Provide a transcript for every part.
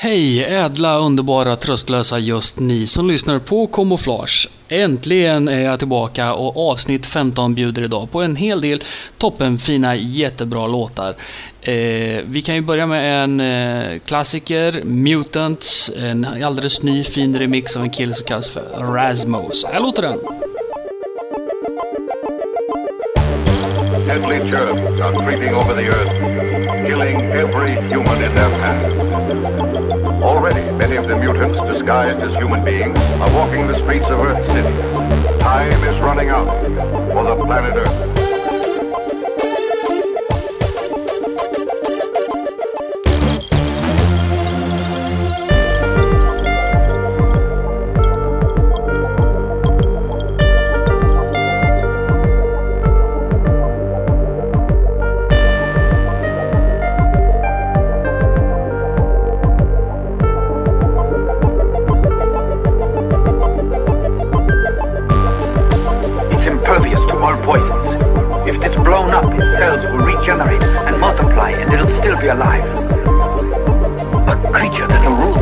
Hej ädla, underbara, tröstlösa just ni som lyssnar på Camouflage. Äntligen är jag tillbaka och avsnitt 15 bjuder idag på en hel del toppenfina, jättebra låtar. Eh, vi kan ju börja med en eh, klassiker, Mutants, en alldeles ny fin remix av en kille som kallas för Rasmus. Här låter den. Deadly germs are creeping over the earth, killing every human in their path. Already, many of the mutants, disguised as human beings, are walking the streets of Earth City. Time is running out for the planet Earth. Blown up, its cells will regenerate and multiply, and it'll still be alive. A creature that'll rule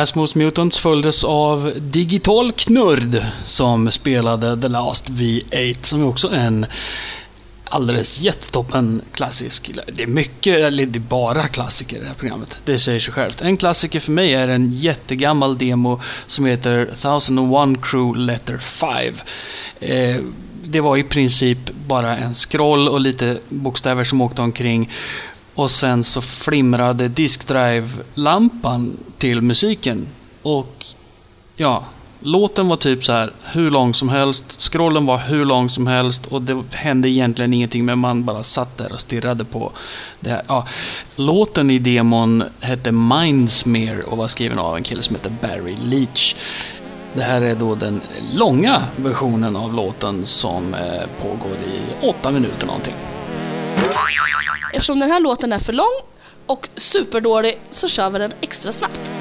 Rasmus Mutants följdes av Digital Knurd som spelade The Last V8 som också är en alldeles jättetoppen klassisk. Det är mycket, eller det är bara klassiker i det här programmet. Det säger sig självt. En klassiker för mig är en jättegammal demo som heter 1001 Crew Letter 5. Eh, det var i princip bara en scroll och lite bokstäver som åkte omkring. Och sen så flimrade diskdrive-lampan till musiken. Och ja, Låten var typ så här hur lång som helst, scrollen var hur lång som helst och det hände egentligen ingenting men man bara satt där och stirrade på det här. Ja, låten i demon hette Mindsmere och var skriven av en kille som heter Barry Leach. Det här är då den långa versionen av låten som eh, pågår i åtta minuter någonting. Eftersom den här låten är för lång och superdålig så kör vi den extra snabbt.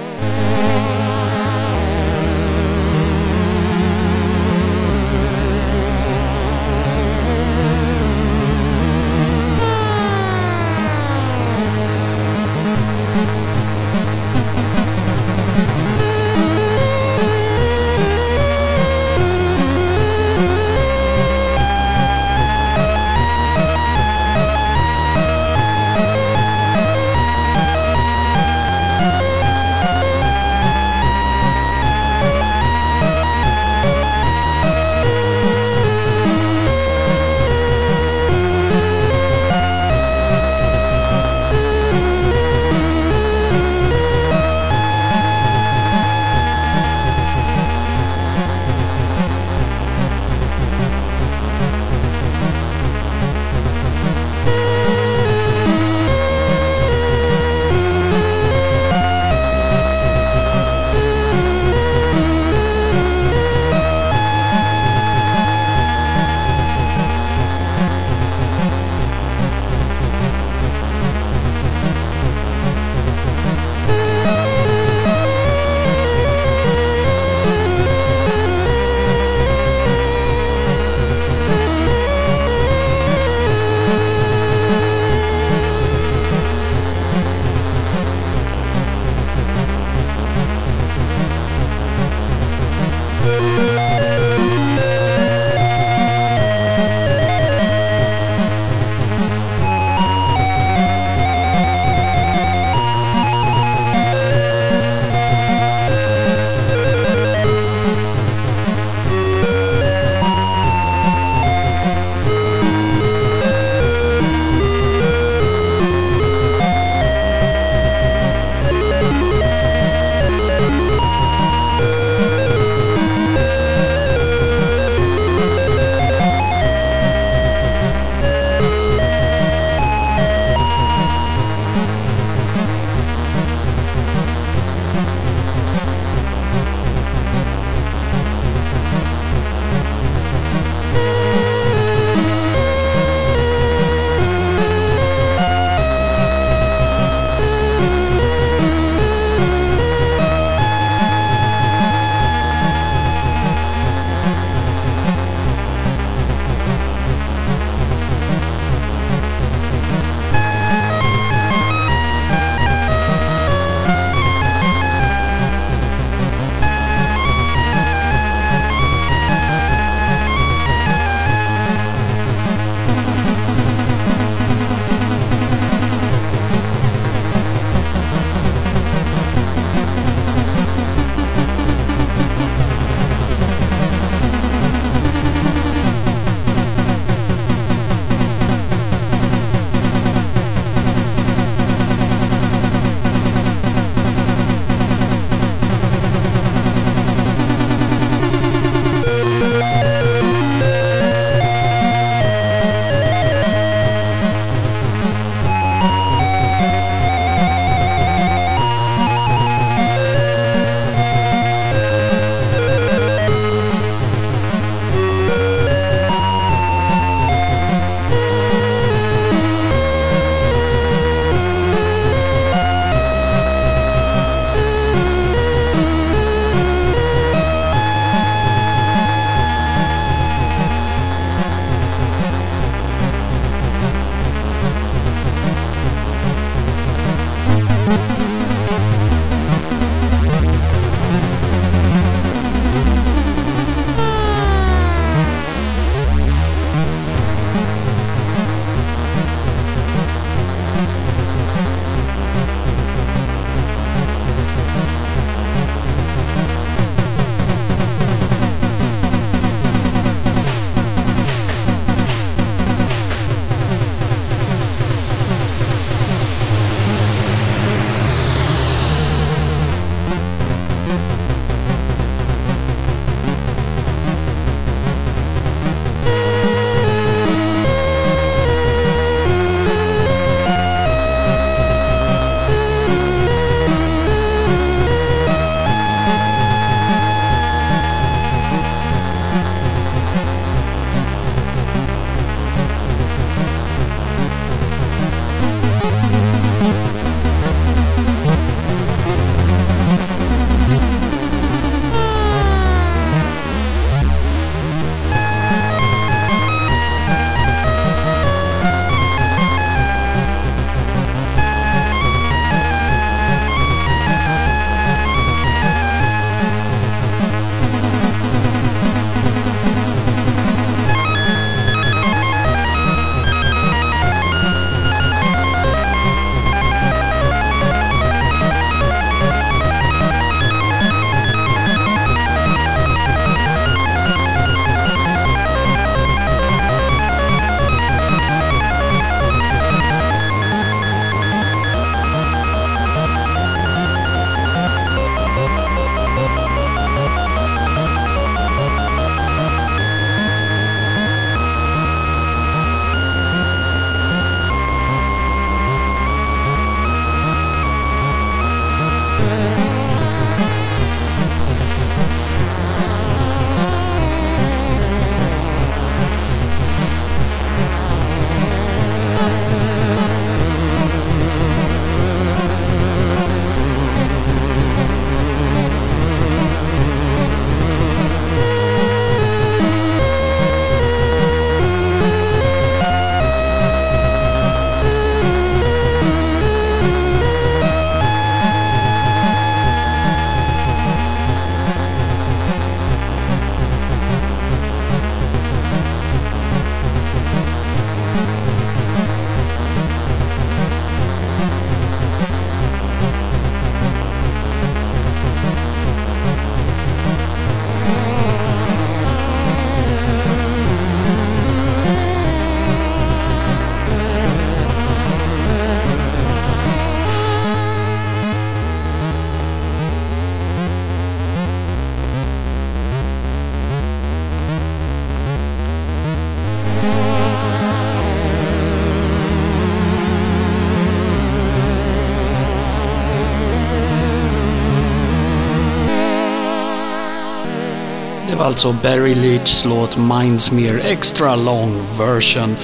Alltså Barry Leachs låt Mindsmere Extra Long Version.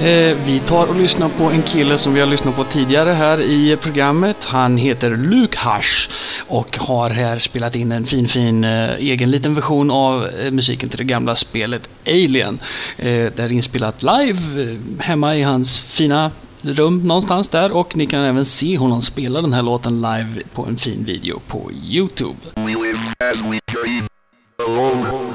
Eh, vi tar och lyssnar på en kille som vi har lyssnat på tidigare här i programmet. Han heter Luke Hush och har här spelat in en fin, fin eh, egen liten version av eh, musiken till det gamla spelet Alien. Eh, det är inspelat live eh, hemma i hans fina rum någonstans där och ni kan även se honom spela den här låten live på en fin video på Youtube. We live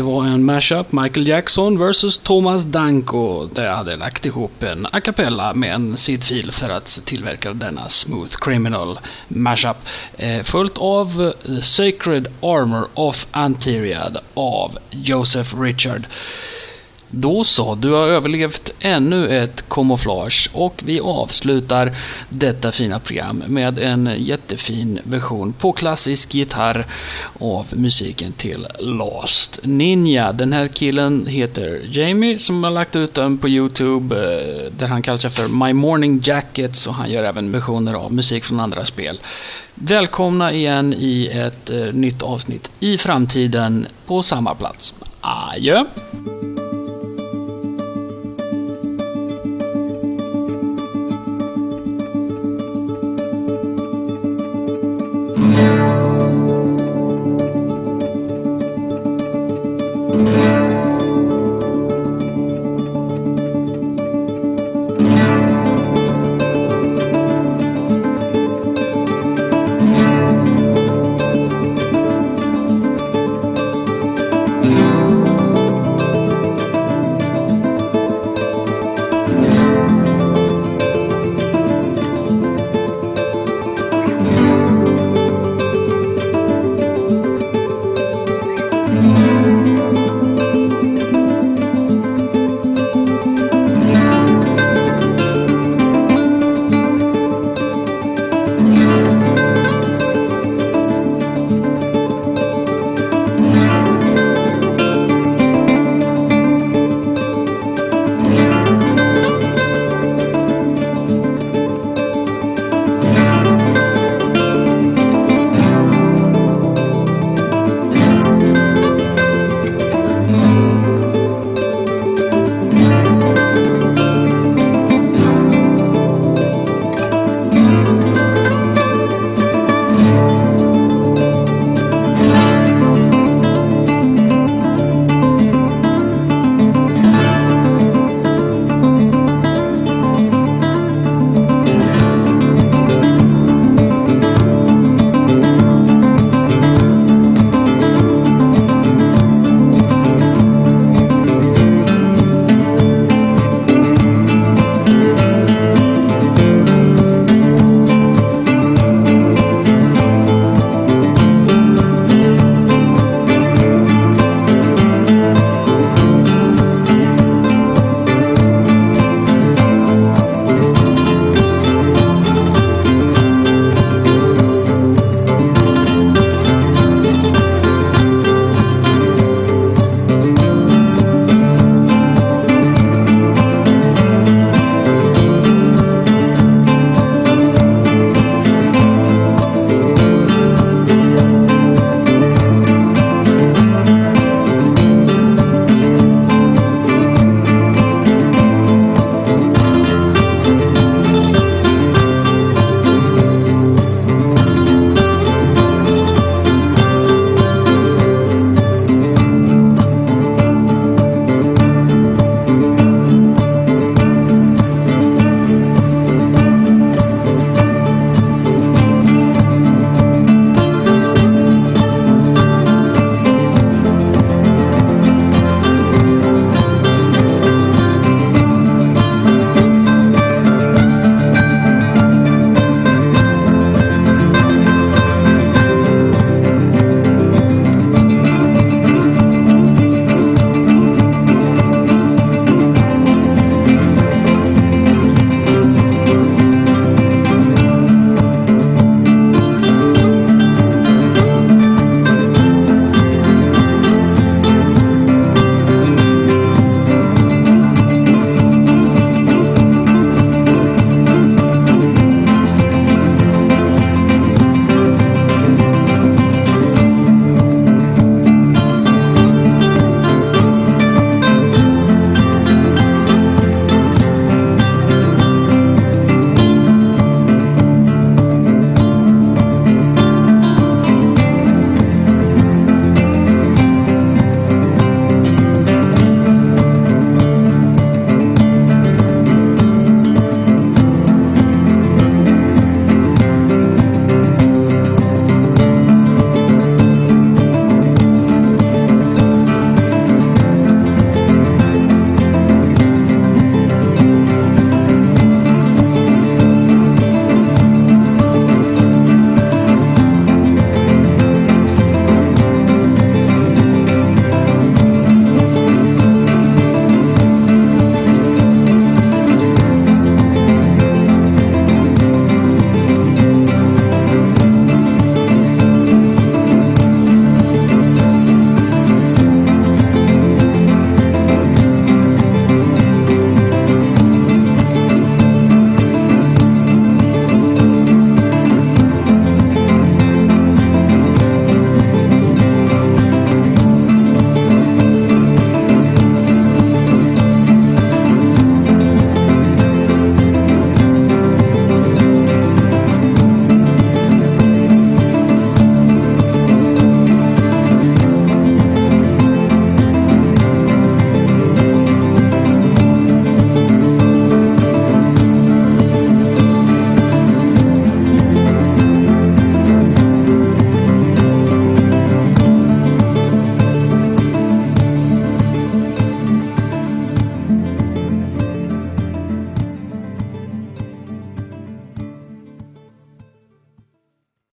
Det var en mashup, Michael Jackson vs Thomas Danko. Där jag hade lagt ihop en a cappella med en sidfil för att tillverka denna Smooth Criminal mashup. Eh, följt av The Sacred Armor of Anteriad av Joseph Richard. Då så, du har överlevt ännu ett kamouflage och vi avslutar detta fina program med en jättefin version på klassisk gitarr av musiken till Last Ninja. Den här killen heter Jamie som har lagt ut den på Youtube eh, där han kallar sig för My Morning Jackets och han gör även versioner av musik från andra spel. Välkomna igen i ett eh, nytt avsnitt i framtiden på samma plats. Adjö!